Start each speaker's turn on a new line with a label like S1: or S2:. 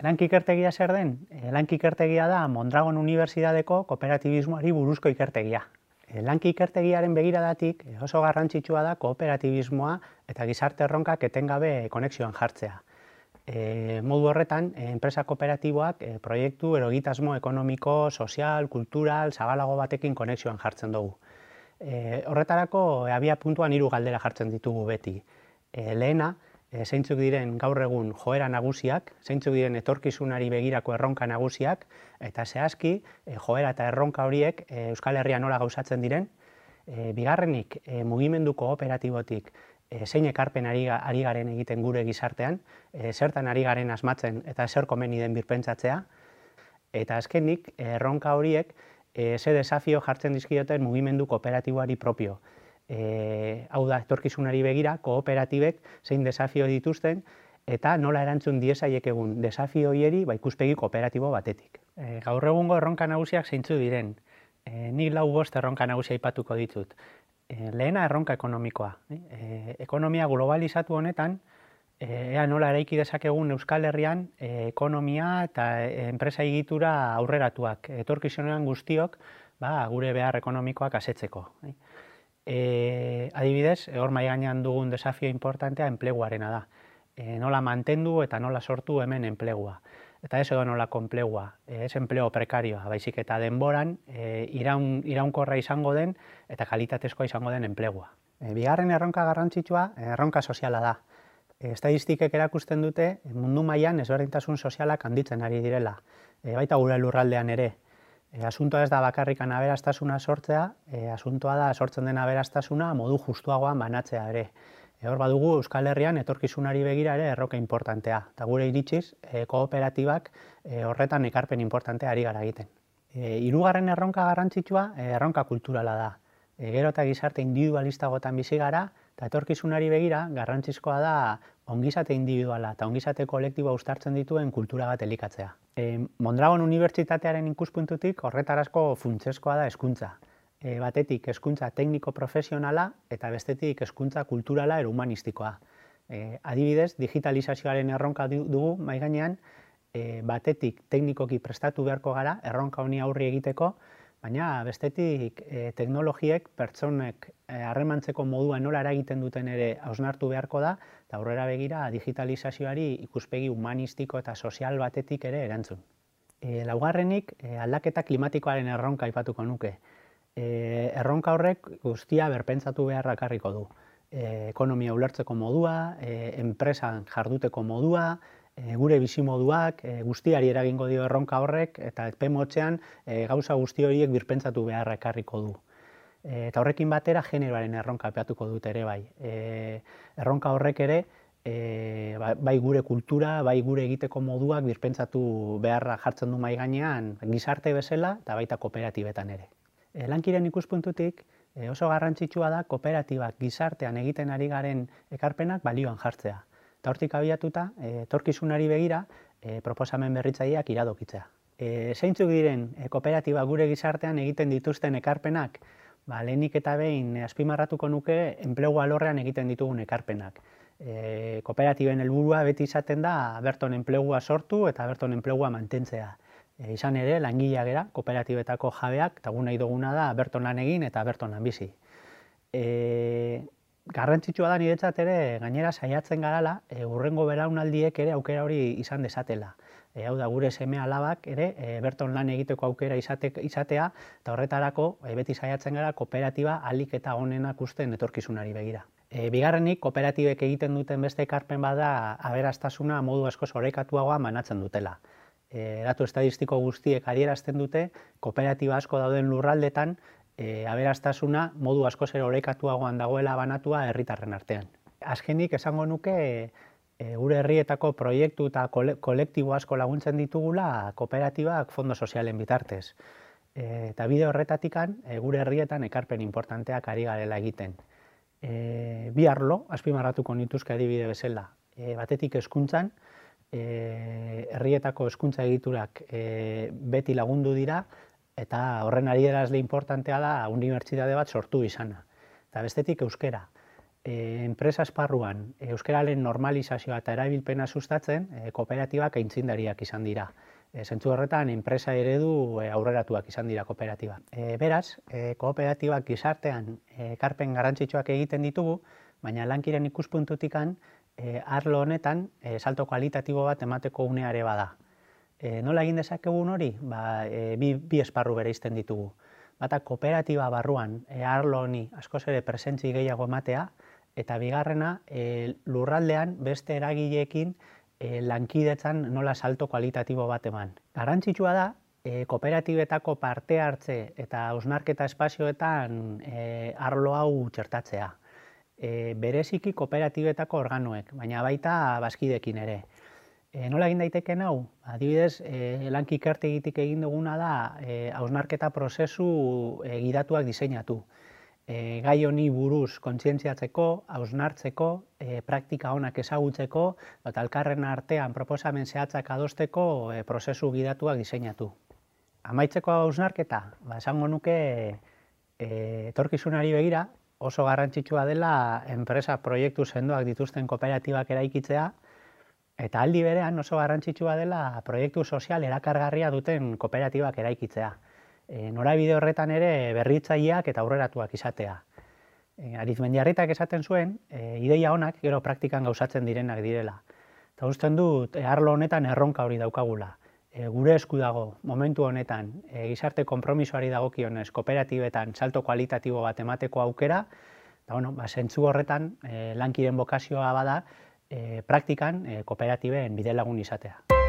S1: Elanki ikertegia zer den? Elanki ikertegia da Mondragon Unibertsitateko kooperatibismoari buruzko ikertegia. Elanki ikertegiaren begiradatik oso garrantzitsua da kooperatibismoa eta gizarte erronkak etengabe konexioan jartzea. E, modu horretan, enpresa kooperatiboak e, proiektu erogitasmo ekonomiko, sozial, kultural, zabalago batekin konexioan jartzen dugu. E, horretarako, abia puntuan hiru galdera jartzen ditugu beti. E, lehena, e, zeintzuk diren gaur egun joera nagusiak, zeintzuk diren etorkizunari begirako erronka nagusiak, eta zehazki e, joera eta erronka horiek e, Euskal Herria nola gauzatzen diren, e, bigarrenik mugimendu kooperatibotik e, zein ekarpen ari, garen egiten gure gizartean, zertan ari garen asmatzen eta zer komeni den birpentsatzea, eta azkenik erronka horiek ze desafio jartzen dizkioten mugimendu kooperatiboari propio e, hau da, etorkizunari begira, kooperatibek zein desafio dituzten, eta nola erantzun diezaiek egun desafio hieri ba, ikuspegi kooperatibo batetik. E, gaur egungo erronka nagusiak zeintzu diren, e, nik lau bost erronka nagusia ipatuko ditut. E, lehena erronka ekonomikoa. E, ekonomia globalizatu honetan, e, ea nola eraiki dezakegun Euskal Herrian e, ekonomia eta e, enpresa egitura aurreratuak, etorkizunean guztiok, ba, gure behar ekonomikoak asetzeko. E e, adibidez, hor mai gainean dugun desafio importantea enpleguarena da. E, nola mantendu eta nola sortu hemen enplegua. Eta ez edo nola konplegua, e, ez enpleo prekarioa, baizik eta denboran e, iraun, iraunkorra izango den eta kalitatezkoa izango den enplegua. E, bigarren erronka garrantzitsua, erronka soziala da. Estadistikek erakusten dute mundu mailan ezberdintasun sozialak handitzen ari direla. E, baita gure lurraldean ere, E, asuntoa ez da bakarrikan aberastasuna sortzea, e, asuntoa da sortzen den aberastasuna modu justuagoan banatzea ere. E, hor badugu Euskal Herrian etorkizunari begira ere erroka importantea. Eta gure iritsiz, e, kooperatibak e, horretan ekarpen importantea ari gara egiten. E, irugarren erronka garrantzitsua, e, erronka kulturala da. E, gero eta gizarte individualistagotan bizi gara, eta etorkizunari begira garrantzizkoa da ongizate individuala eta ongizate kolektiboa ustartzen dituen kultura bat elikatzea. E, Mondragon Unibertsitatearen ikuspuntutik horretarazko funtseskoa da hezkuntza. E, batetik hezkuntza tekniko profesionala eta bestetik hezkuntza kulturala ero humanistikoa. E, adibidez, digitalizazioaren erronka dugu mai gainean, e, batetik teknikoki prestatu beharko gara erronka honi aurri egiteko, baina bestetik e, teknologiek pertsonek eh, harremantzeko modua nola eragiten duten ere hausnartu beharko da, eta aurrera begira digitalizazioari ikuspegi humanistiko eta sozial batetik ere erantzun. E, laugarrenik e, aldaketa klimatikoaren erronka aipatuko nuke. E, erronka horrek guztia berpentsatu beharra karriko du. E, ekonomia ulertzeko modua, e, enpresan jarduteko modua, e, gure bizimoduak, e, guztiari eragingo dio erronka horrek, eta epe motxean e, gauza guzti horiek birpentsatu beharra ekarriko du. E, eta horrekin batera generoaren erronka peatuko dut ere bai. E, erronka horrek ere, e, bai gure kultura, bai gure egiteko moduak birpentsatu beharra jartzen du mai gainean gizarte bezala eta baita kooperatibetan ere. E, lankiren ikuspuntutik, e, oso garrantzitsua da kooperatibak gizartean egiten ari garen ekarpenak balioan jartzea eta hortik abiatuta, e, etorkizunari begira, e, proposamen berritzaileak iradokitzea. E, zeintzuk diren e, kooperatiba gure gizartean egiten dituzten ekarpenak, ba, lehenik eta behin azpimarratuko nuke enplegu alorrean egiten ditugun ekarpenak. E, kooperatiben helburua beti izaten da berton enplegua sortu eta berton enplegua mantentzea. E, izan ere, langilea gera, kooperatibetako jabeak, eta nahi duguna da berton lan egin eta berton lan bizi. E, garrantzitsua da niretzat ere gainera saiatzen garala e, urrengo belaunaldiek ere aukera hori izan desatela. E, hau da gure seme alabak ere e, berton lan egiteko aukera izate, izatea eta horretarako e, beti saiatzen gara kooperatiba alik eta honenak usten etorkizunari begira. E, bigarrenik kooperatibek egiten duten beste ekarpen bada aberastasuna modu asko zorekatuagoa manatzen dutela. E, datu estadistiko guztiek adierazten dute kooperatiba asko dauden lurraldetan e, aberastasuna modu asko zer orekatuagoan dagoela banatua herritarren artean. Azkenik esango nuke e, gure herrietako proiektu eta kolektibo asko laguntzen ditugula kooperatibak fondo sozialen bitartez. E, eta bide horretatikan e, gure herrietan ekarpen importanteak ari garela egiten. E, bi arlo, azpimarratuko nituzke adibide bezala, e, batetik hezkuntzan, e, herrietako hezkuntza egiturak e, beti lagundu dira, eta horren ari erazle importantea da unibertsitate bat sortu izana. Eta bestetik euskera. e, enpresa esparruan euskararen normalizazioa eta erabilpena sustatzen e, kooperatibak aintzindariak izan dira. E, zentzu horretan, enpresa eredu e, aurreratuak izan dira kooperatiba. E, beraz, e, kooperatibak gizartean ekarpen garrantzitsuak egiten ditugu, baina lankiren ikuspuntutikan e, arlo honetan e, salto kualitatibo bat emateko uneare bada. E, nola egin dezakegun hori? Ba, e, bi, bi esparru bere ditugu. Bata kooperatiba barruan e, arlo honi askoz ere presentzi gehiago ematea, eta bigarrena e, lurraldean beste eragileekin e, lankidetzan nola salto kualitatibo bat eman. Garantzitsua da, e, kooperatibetako parte hartze eta ausnarketa espazioetan e, arlo hau txertatzea. E, bereziki kooperatibetako organoek, baina baita bazkidekin ere. E, nola egin daiteken hau? Adibidez, e, lanki ikertegitik egin duguna da e, ausnarketa prozesu e, gidatuak diseinatu e, gai honi buruz kontzientziatzeko, hausnartzeko, e, praktika honak ezagutzeko, eta alkarren artean proposamen zehatzak adosteko e, prozesu gidatuak diseinatu. Amaitzeko hausnarketa, ba, esango nuke etorkizunari begira, oso garrantzitsua dela enpresa proiektu sendoak dituzten kooperatibak eraikitzea, eta aldi berean oso garrantzitsua dela proiektu sozial erakargarria duten kooperatibak eraikitzea e, norabide horretan ere berritzaileak eta aurreratuak izatea. E, Arizmendiarritak esaten zuen, e, ideia honak gero praktikan gauzatzen direnak direla. Eta usten dut, e, arlo honetan erronka hori daukagula. E, gure esku dago, momentu honetan, e, gizarte kompromisoari dagokionez, kooperatibetan salto kualitatibo bat emateko aukera, eta bueno, ba, zentzu horretan, e, lankiren bokazioa bada, praktikan e, kooperatiben bide lagun izatea.